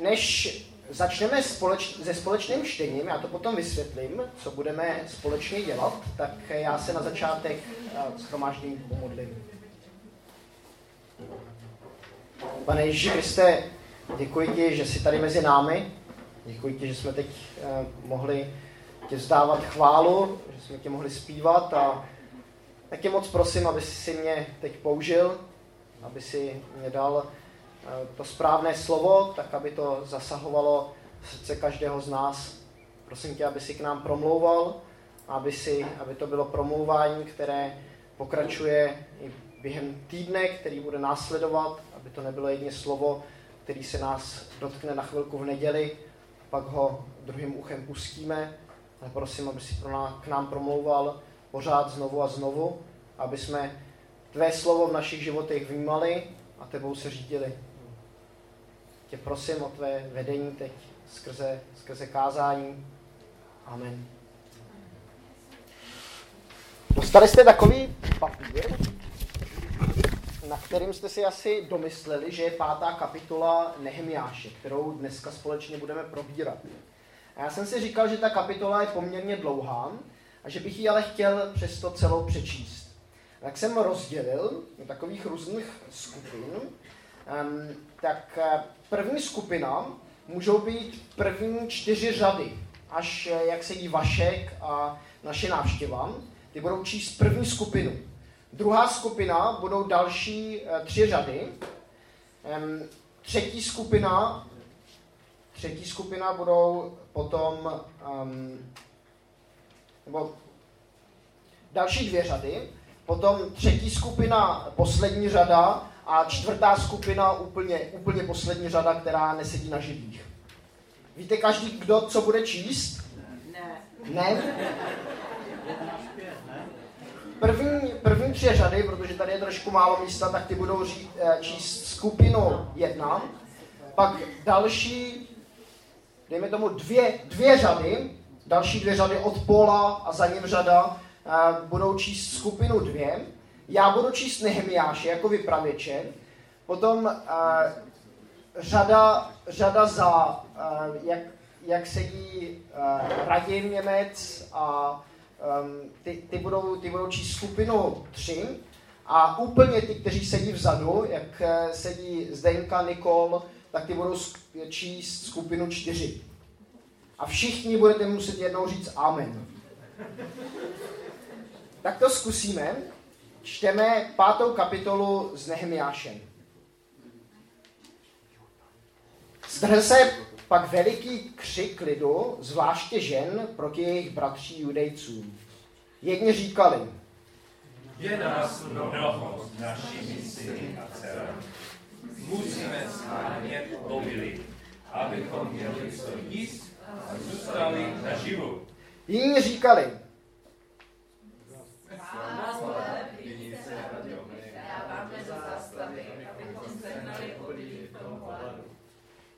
než začneme společ, se společným čtením, já to potom vysvětlím, co budeme společně dělat, tak já se na začátek schromáždění pomodlím. Pane Ježíši Kriste, děkuji ti, že jsi tady mezi námi. Děkuji ti, že jsme teď eh, mohli tě vzdávat chválu, že jsme tě mohli zpívat a tak tě moc prosím, aby si mě teď použil, aby si mě dal eh, to správné slovo, tak aby to zasahovalo srdce každého z nás. Prosím tě, aby si k nám promlouval, aby, si, aby to bylo promlouvání, které pokračuje i během týdne, který bude následovat, aby to nebylo jedně slovo, který se nás dotkne na chvilku v neděli, pak ho druhým uchem pustíme. Ale prosím, aby si pro nás, k nám promlouval pořád znovu a znovu, aby jsme tvé slovo v našich životech vnímali a tebou se řídili. Tě prosím o tvé vedení teď skrze, skrze kázání. Amen. Dostali jste takový papír, na kterým jste si asi domysleli, že je pátá kapitola Nehemiáše, kterou dneska společně budeme probírat. A já jsem si říkal, že ta kapitola je poměrně dlouhá a že bych ji ale chtěl přesto celou přečíst. Tak jsem rozdělil do takových různých skupin. Tak eh, první skupina můžou být první čtyři řady, až eh, jak sedí Vašek a naše návštěva. Ty budou číst první skupinu. Druhá skupina budou další eh, tři řady. Třetí skupina, třetí skupina budou potom, um, nebo další dvě řady, potom třetí skupina, poslední řada a čtvrtá skupina, úplně, úplně poslední řada, která nesedí na židlích. Víte každý, kdo co bude číst? Ne. Ne? První, první tři řady, protože tady je trošku málo místa, tak ty budou ří, eh, číst skupinu jedna. Pak další, dejme tomu dvě, dvě řady, další dvě řady od Pola a za ním řada, eh, budou číst skupinu dvě. Já budu číst Nehemiáše jako vypravěče. Potom uh, řada, řada za, uh, jak, jak sedí uh, Radim Němec a um, ty, ty, budou, ty budou číst skupinu 3 a úplně ty, kteří sedí vzadu, jak eh, sedí Zdenka, Nikol, tak ty budou číst skupinu 4. A všichni budete muset jednou říct Amen. Tak to zkusíme. Čteme pátou kapitolu s Nehemiášem. Zdrhl se pak veliký křik lidu, zvláště žen, proti jejich bratří judejcům. Jedni říkali, je nás mnoho našimi syny a dcerami. Musíme schánět obily, abychom měli co jíst a zůstali na živu. Jiní říkali, Jiní opět říkali, a se peníze na daň pro krále. A jsme se svými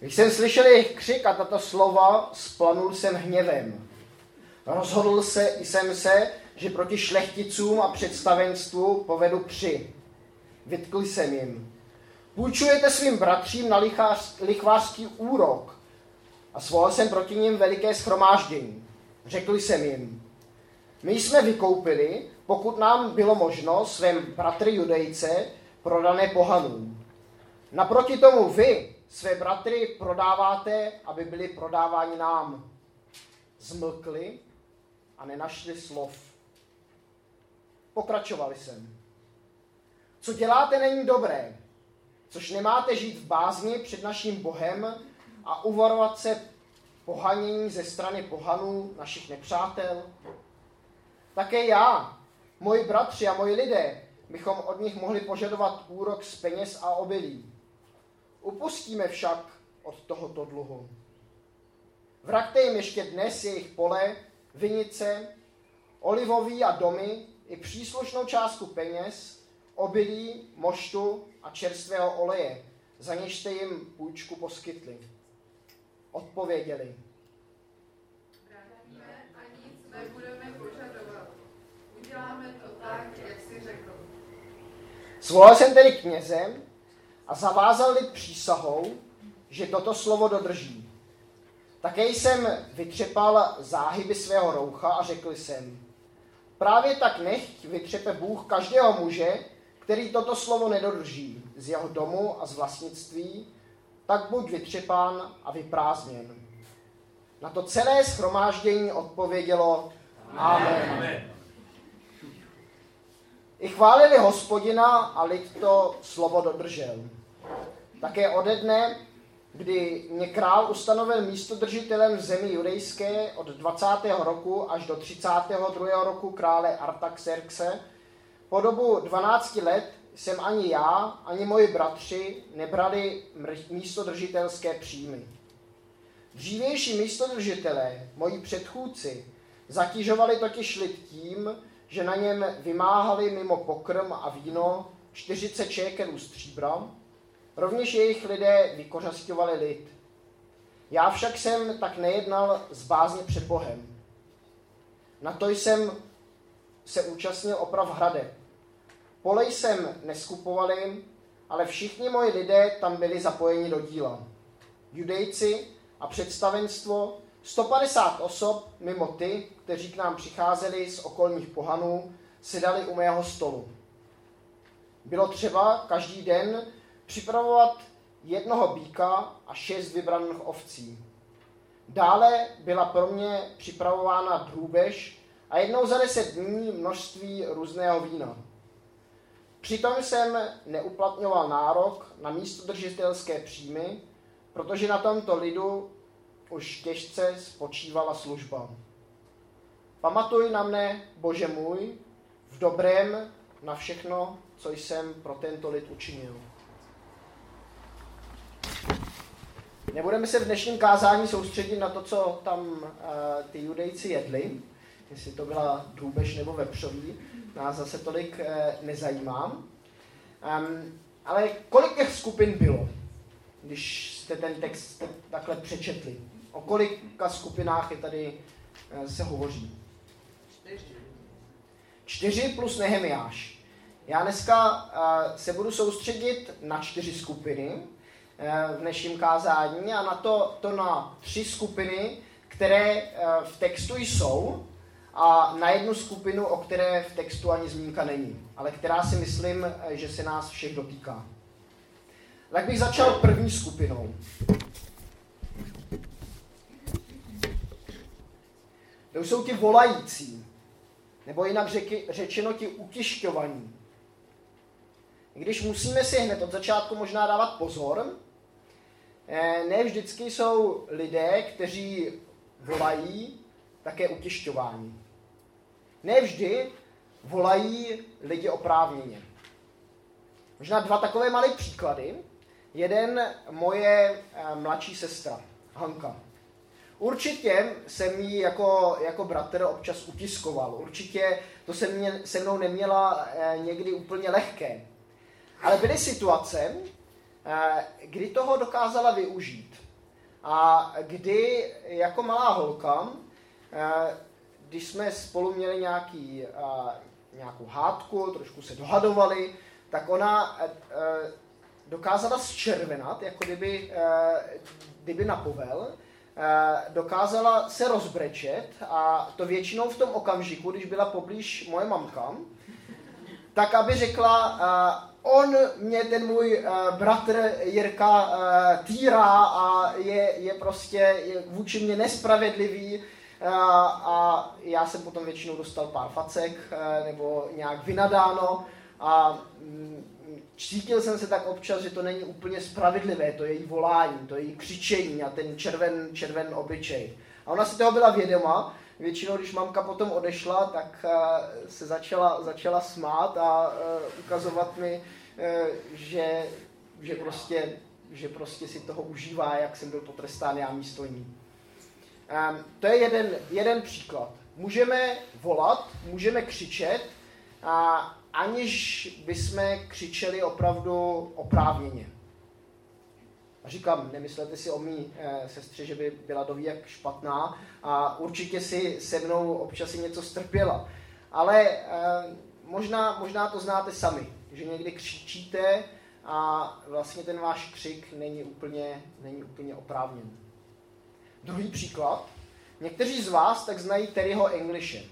Když jsem slyšel jejich křik a tato slova, splanul jsem hněvem. Rozhodl se, jsem se, že proti šlechticům a představenstvu povedu při. Vytkl jsem jim. Půjčujete svým bratřím na lichvář, lichvářský úrok. A svolal jsem proti ním veliké schromáždění. Řekl jsem jim, my jsme vykoupili, pokud nám bylo možno, svém bratry judejce, prodané pohanům. Naproti tomu vy, své bratry prodáváte, aby byli prodáváni nám. Zmlkli a nenašli slov. Pokračovali jsem. Co děláte, není dobré, což nemáte žít v bázni před naším Bohem a uvarovat se pohanění ze strany pohanů, našich nepřátel. Také já, moji bratři a moji lidé, bychom od nich mohli požadovat úrok z peněz a obilí. Upustíme však od tohoto dluhu. Vraťte jim ještě dnes jejich pole, vinice, olivový a domy i příslušnou částku peněz, obilí, moštu a čerstvého oleje, za něž jste jim půjčku poskytli. Odpověděli. Vrátíme a nic nebudeme požadovat. Uděláme to tak, jak jsi řekl. Svolal jsem tedy kněze a zavázal lid přísahou, že toto slovo dodrží. Také jsem vytřepal záhyby svého roucha a řekl jsem, právě tak nechť vytřepe Bůh každého muže, který toto slovo nedodrží z jeho domu a z vlastnictví, tak buď vytřepán a vyprázdněn. Na to celé schromáždění odpovědělo Amen. Amen. I chválili hospodina a lid to slovo dodržel. Také ode dne, kdy mě král ustanovil místodržitelem v zemi judejské od 20. roku až do 32. roku krále Artaxerxe, po dobu 12 let jsem ani já, ani moji bratři nebrali místodržitelské příjmy. Dřívější místodržitelé, moji předchůdci, zatížovali totiž lid tím, že na něm vymáhali mimo pokrm a víno 40 šékelů stříbra, rovněž jejich lidé vykořasťovali lid. Já však jsem tak nejednal z bázně před Bohem. Na to jsem se účastnil oprav hrade. Pole jsem neskupovali, ale všichni moji lidé tam byli zapojeni do díla. Judejci a představenstvo 150 osob mimo ty, kteří k nám přicházeli z okolních pohanů, sedali u mého stolu. Bylo třeba každý den připravovat jednoho býka a šest vybraných ovcí. Dále byla pro mě připravována drůbež a jednou za deset dní množství různého vína. Přitom jsem neuplatňoval nárok na místodržitelské příjmy, protože na tomto lidu už těžce spočívala služba. Pamatuj na mne, Bože můj, v dobrém na všechno, co jsem pro tento lid učinil. Nebudeme se v dnešním kázání soustředit na to, co tam uh, ty judejci jedli, jestli to byla drůbež nebo vepřový, nás zase tolik uh, nezajímá. Um, ale kolik těch skupin bylo, když jste ten text takhle přečetli? O kolika skupinách je tady uh, se hovoří? Čtyři. Čtyři plus Nehemiáš. Já dneska uh, se budu soustředit na čtyři skupiny, v dnešním kázání a na to, to na tři skupiny, které eh, v textu jsou a na jednu skupinu, o které v textu ani zmínka není, ale která si myslím, eh, že se nás všech dotýká. Tak bych začal první skupinou. To jsou ti volající, nebo jinak řeky, řečeno ti utišťovaní. Když musíme si hned od začátku možná dávat pozor, Eh, ne vždycky jsou lidé, kteří volají, také utěšťování. Ne vždy volají lidi oprávněně. Možná dva takové malé příklady. Jeden moje eh, mladší sestra, Hanka. Určitě jsem jí jako, jako bratr občas utiskoval. Určitě to se, mě, se mnou neměla eh, někdy úplně lehké. Ale byly situace, Eh, kdy toho dokázala využít. A kdy jako malá holka, eh, když jsme spolu měli nějaký, eh, nějakou hádku, trošku se dohadovali, tak ona dokázala zčervenat, jako kdyby, kdyby napovel, dokázala se rozbrečet a to většinou v tom okamžiku, když byla poblíž moje mamka, tak aby řekla, on mě ten můj uh, bratr Jirka uh, týrá a je, je prostě je vůči mě nespravedlivý uh, a já jsem potom většinou dostal pár facek uh, nebo nějak vynadáno a um, cítil jsem se tak občas, že to není úplně spravedlivé, to její volání, to její křičení a ten červen, červen obličej. A ona si toho byla vědoma, většinou, když mamka potom odešla, tak se začala, začala smát a ukazovat mi, že, že prostě že prostě si toho užívá, jak jsem byl potrestán já místo ní. Um, to je jeden, jeden příklad. Můžeme volat, můžeme křičet, a aniž bychom křičeli opravdu oprávněně. A říkám, nemyslete si o mý e, sestře, že by byla doví jak špatná a určitě si se mnou občas si něco strpěla. Ale e, možná, možná to znáte sami, že někdy křičíte a vlastně ten váš křik není úplně, není úplně oprávněný. Druhý příklad. Někteří z vás tak znají Terryho Englishe.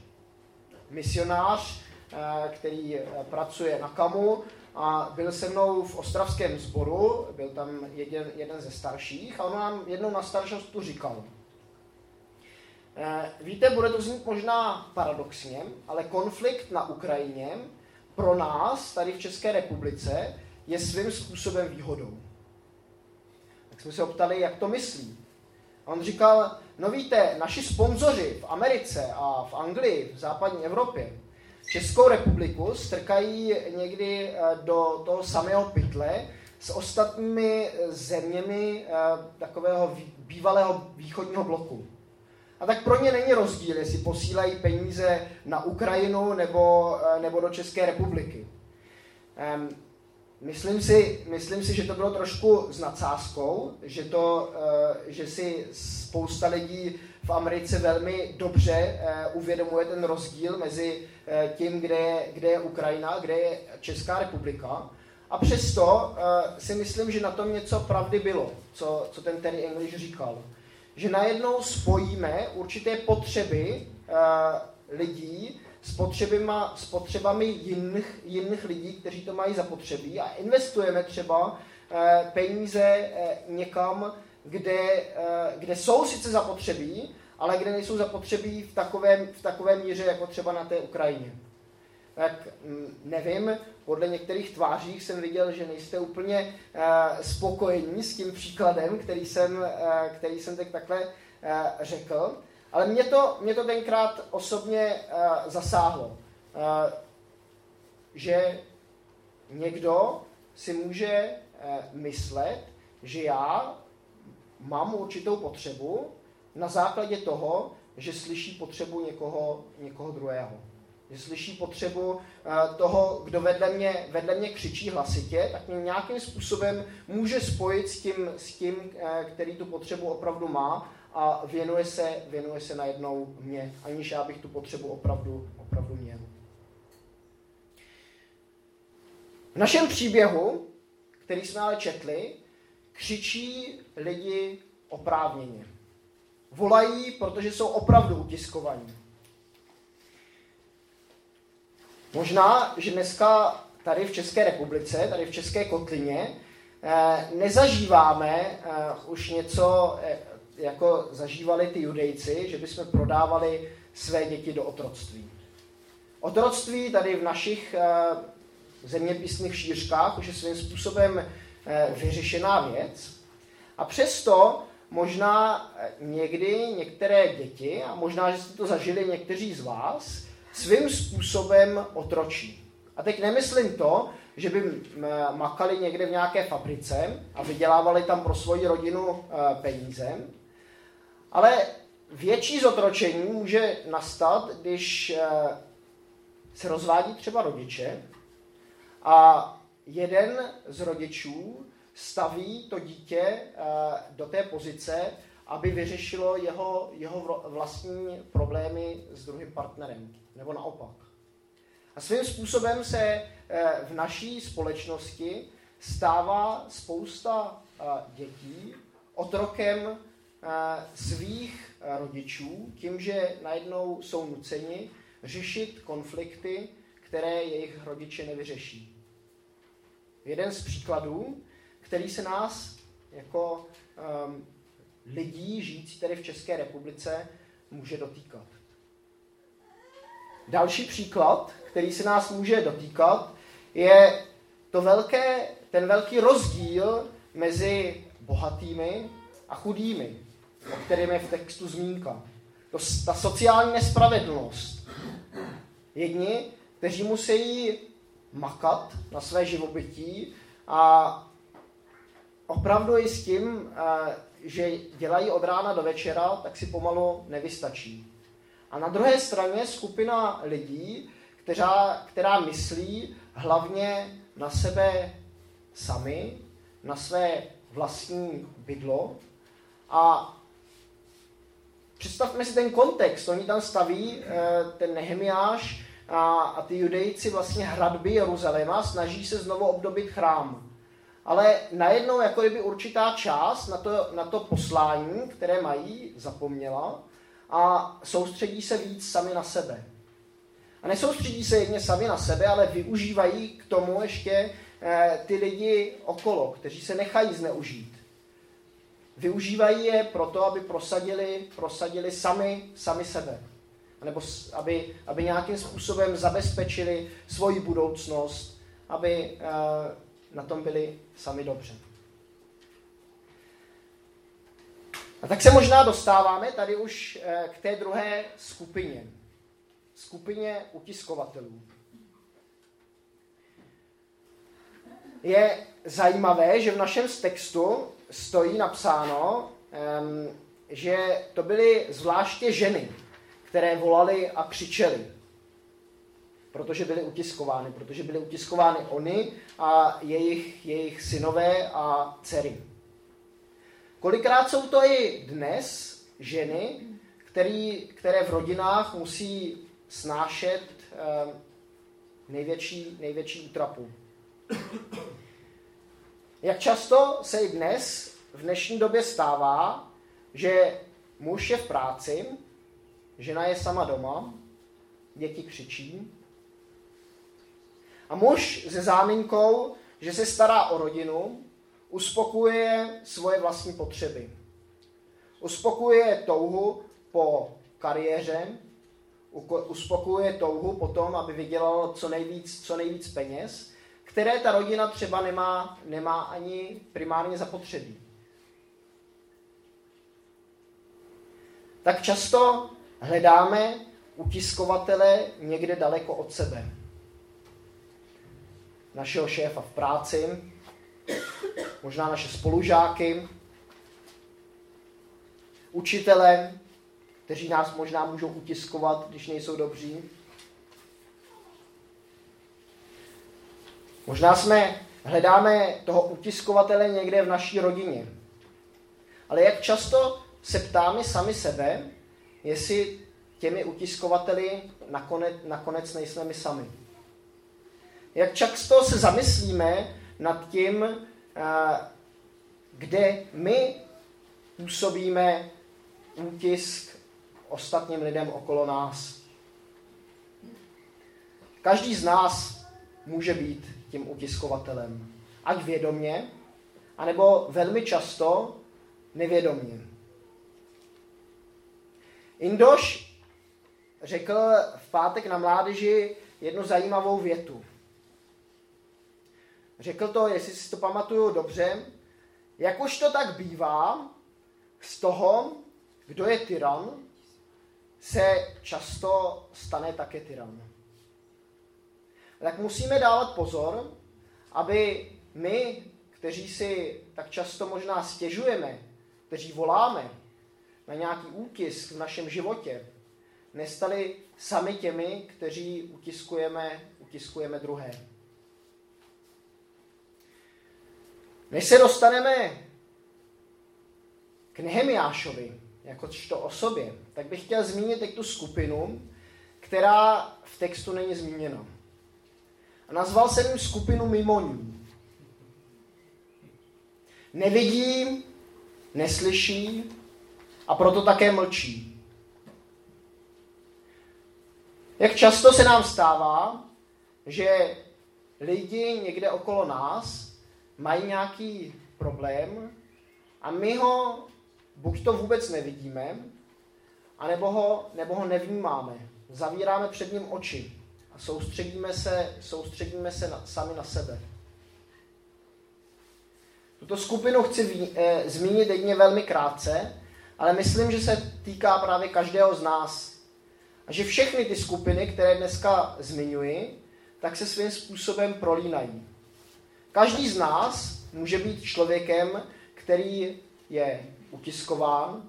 Misionář, eh, který eh, pracuje na KAMu a byl se mnou v ostravském sboru, byl tam jeden, jeden ze starších a on nám jednou na staršostu říkal, eh, Víte, bude to znít možná paradoxně, ale konflikt na Ukrajině pro nás tady v České republice je svým způsobem výhodou. Tak jsme se optali, jak to myslí. A on říkal, no víte, naši sponzoři v Americe a v Anglii, v západní Evropě, Českou republiku strkají někdy eh, do toho samého pytle s ostatními zeměmi eh, takového bývalého východního bloku. A tak pro ně není rozdíl, jestli posílají peníze na Ukrajinu nebo, eh, nebo do České republiky. Myslím si, myslím si, že to bylo trošku s nadsázkou, že, to, eh, že si spousta lidí v Americe velmi dobře eh, uvědomuje ten rozdíl mezi eh, tím, kde je, kde je Ukrajina, kde je Česká republika. A přesto si myslím, že na tom něco pravdy bylo, co, co ten Terry English říkal. Že najednou spojíme určité potřeby lidí s, s potřebami jiných, jiných lidí, kteří to mají zapotřebí a investujeme třeba eh, peníze eh, někam, kde, kde jsou sice zapotřebí, ale kde nejsou zapotřebí v takovém, v takové míře, jako třeba na té Ukrajině. Tak hm, nevím, podle některých tváří jsem viděl, že nejste úplně spokojení s tím příkladem, který jsem, který jsem teď takhle řekl. Ale mě to, mě to tenkrát osobně zasáhlo, že někdo si může myslet, že já mám určitou potřebu na základě toho, že slyší potřebu někoho, někoho druhého. Že slyší potřebu uh, toho, kdo vedle mě, vedle mě křičí hlasitě, tak mě nějakým způsobem může spojit s tím, s tím uh, který tu potřebu opravdu má a věnuje se, věnuje se najednou mě, aniž já bych tu potřebu opravdu, opravdu měl. V našem příběhu, který jsme ale četli, křičí lidi oprávněně. Volají, protože jsou opravdu utiskovaní. Možná, že dneska tady v České republice, tady v České kotlině, eh, nezažíváme eh, už něco eh, jako zažívali ty judejci, že bychom prodávali své děti do otroctví. Otroctví tady v našich zeměpisných šířkách už je svým způsobem vyřešená věc. A přesto možná někdy některé děti, a možná, že jste to zažili někteří z vás, svým způsobem otročí. A teď nemyslím to, že by makali někde v nějaké fabrice a vydělávali tam pro svoji rodinu peníze, ale větší zotročení může nastat, když eh, se rozvádí třeba rodiče a jeden z rodičů staví to dítě eh, do té pozice, aby vyřešilo jeho, jeho vlastní problémy s druhým partnerem, nebo naopak. A svým způsobem se eh, v naší společnosti stává spousta dětí otrokem svých rodičů tím, že najednou jsou nuceni řešit konflikty, které jejich rodiče nevyřeší. Jeden z příkladů, který se nás jako um, lidí žijící tady v České republice může dotýkat. Další příklad, který se nás může dotýkat, je to velké, ten velký rozdíl mezi bohatými a chudými o kterém je v textu zmínka. To, ta sociální nespravedlnost. Jedni, kteří musí makat na své živobytí a opravdu i s tím, eh, že dělají od rána do večera, tak si pomalu nevystačí. A na druhé straně skupina lidí, která, která myslí hlavně na sebe sami, na své vlastní bydlo. A představme si ten kontext. Oni tam staví eh, ten Nehemiáš a, a ty judejci vlastně hradby Jeruzaléma, snaží se znovu obdobit chrám. Ale najednou jako kdyby určitá část na to, na to poslání, které mají, zapomněla a soustředí se víc sami na sebe. A nesoustředí se jedně sami na sebe, ale využívají k tomu ještě eh, ty lidi okolo, kteří se nechají zneužít. Využívají je proto, aby prosadili, prosadili sami, sami sebe. Nebo aby, aby nějakým způsobem zabezpečili svoji budoucnost, aby eh, na tom byli sami dobře. A tak se možná dostáváme tady už eh, k té druhé skupině. Skupině utiskovatelů. Je zajímavé, že v našem textu stojí napsáno, že to byly zvláště ženy, které volali a křičely protože byly utiskovány, protože byly utiskovány oni a jejich, jejich synové a dcery. Kolikrát jsou to i dnes ženy, který, které v rodinách musí snášet eh, největší, největší útrapu. Jak často se i dnes v dnešní době stává, že muž je v práci, žena je sama doma, děti křičí, a muž se záminkou, že se stará o rodinu, uspokuje svoje vlastní potřeby. Uspokuje touhu po kariéře, uspokuje touhu po tom, aby vydělal co nejvíc, co nejvíc peněz, které ta rodina třeba nemá, nemá ani primárně zapotřebí. Tak často hledáme utiskovatele někde daleko od sebe našeho šéfa v práci, možná naše spolužáky, učitele, kteří nás možná můžou utiskovat, když nejsou dobří. Možná jsme hledáme toho utiskovatele někde v naší rodině. Ale jak často se ptáme sami sebe, jestli těmi utiskovateli nakonec, nakonec nejsme my sami jak často se zamyslíme nad tím, eh, kde my působíme útisk ostatním lidem okolo nás. Každý z nás může být tím utiskovatelem. Ať vědomně, anebo velmi často nevědomně. Indoš řekl v pátek na mládeži jednu zajímavou větu. Řekl to, jestli si to pamatuju dobře, jak už to tak bývá, z toho, kdo je tyran, se často stane také tyran. Tak musíme dávat pozor, aby my, kteří si tak často možná stěžujeme, kteří voláme na nějaký útisk v našem životě, nestali sami těmi, kteří utiskujeme, utiskujeme druhé. Než se dostaneme k Nehemiášovi, jako to o sobě, tak bych chtěl zmínit teď tu skupinu, která v textu není zmíněna. A nazval jsem jim skupinu mimoní. Nevidí, neslyší a proto také mlčí. Jak často se nám stává, že lidi někde okolo nás mají nějaký problém a my ho buď to vůbec nevidíme, anebo ho, nebo ho nevnímáme. Zavíráme před ním oči a soustředíme se, soustředíme se na, sami na sebe. Tuto skupinu chci ví, e, zmínit jedně velmi krátce, ale myslím, že se týká právě každého z nás. A že všechny ty skupiny, které dneska zmiňuji, tak se svým způsobem prolínají. Každý z nás může být člověkem, který je utiskován.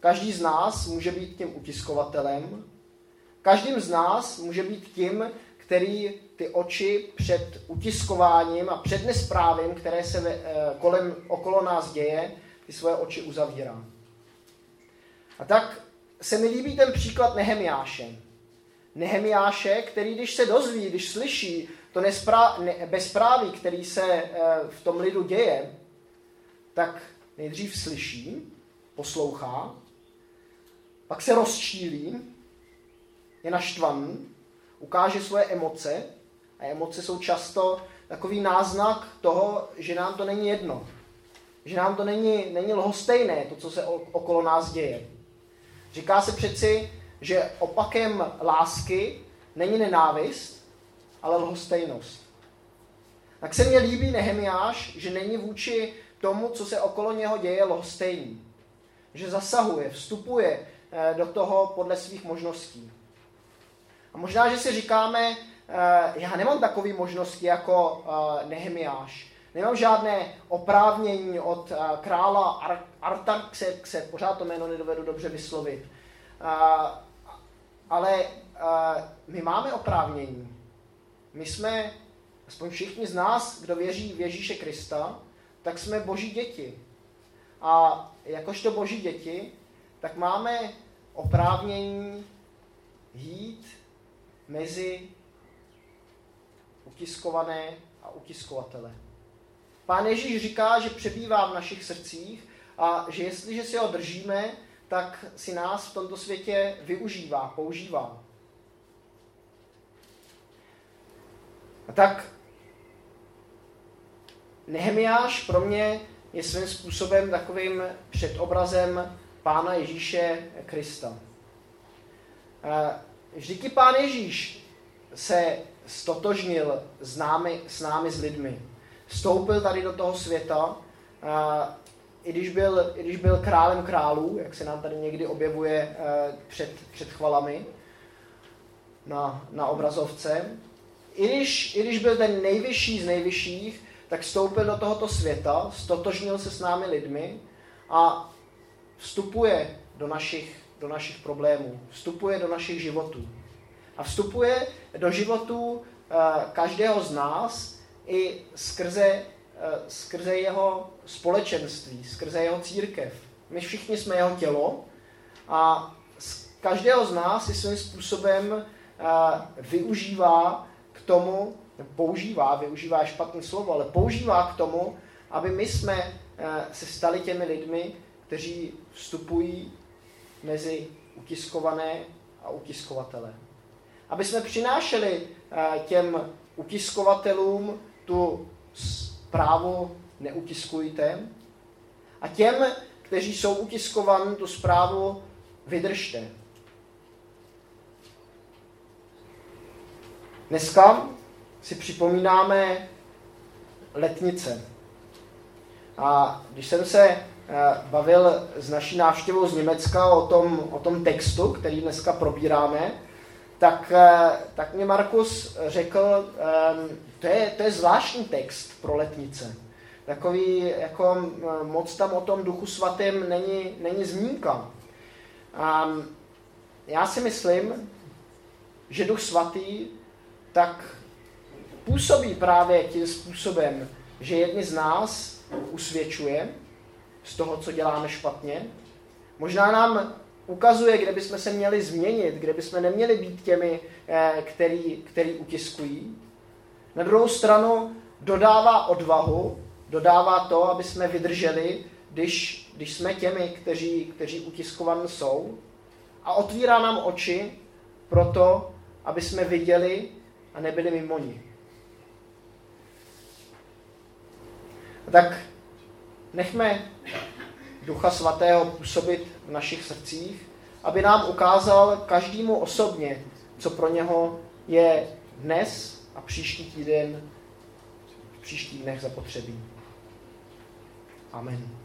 Každý z nás může být tím utiskovatelem. Každým z nás může být tím, který ty oči před utiskováním a před nesprávím, které se eh, kolem, okolo nás děje, ty svoje oči uzavírá. A tak se mi líbí ten příklad Nehemiáše. Nehemiáše, který když se dozví, když slyší to nesprá, ne, bezpráví, který se e, v tom lidu děje, tak nejdřív slyší, poslouchá, pak se rozčílí, je naštvaný, ukáže svoje emoce a emoce jsou často takový náznak toho, že nám to není jedno. Že nám to není, není lhostejné, to, co se okolo nás děje. Říká se přeci, že opakem lásky není nenávist, ale lhostejnost. Tak se mně líbí Nehemiáš, že není vůči tomu, co se okolo něho děje, lhostejný. Že zasahuje, vstupuje eh, do toho podle svých možností. A možná, že si říkáme, eh, já nemám takové možnosti jako eh, Nehemiáš. Nemám žádné oprávnění od krála Artaxerxe, pořád to jméno nedovedu dobře vyslovit. Ale my máme oprávnění. My jsme, aspoň všichni z nás, kdo věří v Ježíše Krista, tak jsme boží děti. A jakožto boží děti, tak máme oprávnění jít mezi utiskované a utiskovatele. Pán Ježíš říká, že přebývá v našich srdcích a že jestliže si ho držíme, tak si nás v tomto světě využívá, používá. A tak Nehemiáš pro mě je svým způsobem takovým předobrazem Pána Ježíše Krista. Vždycky Pán Ježíš se stotožnil s námi, s námi, s lidmi. Vstoupil tady do toho světa, i když byl, i když byl králem králů, jak se nám tady někdy objevuje před, před chvalami na, na obrazovce, i když, i když byl ten nejvyšší z nejvyšších, tak vstoupil do tohoto světa, stotožnil se s námi lidmi a vstupuje do našich, do našich problémů, vstupuje do našich životů. A vstupuje do životů uh, každého z nás i skrze, uh, skrze jeho společenství, skrze jeho církev. My všichni jsme jeho tělo a každého z nás si svým způsobem uh, využívá tomu, používá, využívá špatné slovo, ale používá k tomu, aby my jsme eh, se stali těmi lidmi, kteří vstupují mezi utiskované a utiskovatele. Aby jsme přinášeli eh, těm utiskovatelům tu zprávu neutiskujte a těm, kteří jsou utiskovaní, tu zprávu vydržte. Dneska si připomínáme letnice. A když jsem se eh, bavil s naší návštěvou z Německa o tom, o tom textu, který dneska probíráme, tak, eh, tak mě Markus řekl, ehm, to je, to je zvláštní text pro letnice. Takový, jako moc tam o tom duchu svatém není, není zmínka. A já si myslím, že duch svatý tak působí právě tím způsobem, že jedni z nás usvědčuje z toho, co děláme špatně. Možná nám ukazuje, kde bychom se měli změnit, kde bychom neměli být těmi, eh, který, který utiskují. Na druhou stranu dodává odvahu, dodává to, aby jsme vydrželi, když, když jsme těmi, kteří, kteří utiskovaní jsou. A otvírá nám oči pro to, aby jsme viděli a nebyli mimo ní. tak nechme Ducha Svatého působit v našich srdcích, aby nám ukázal každému osobně, co pro něho je dnes a příští týden, v příštích dnech zapotřebí. Amen.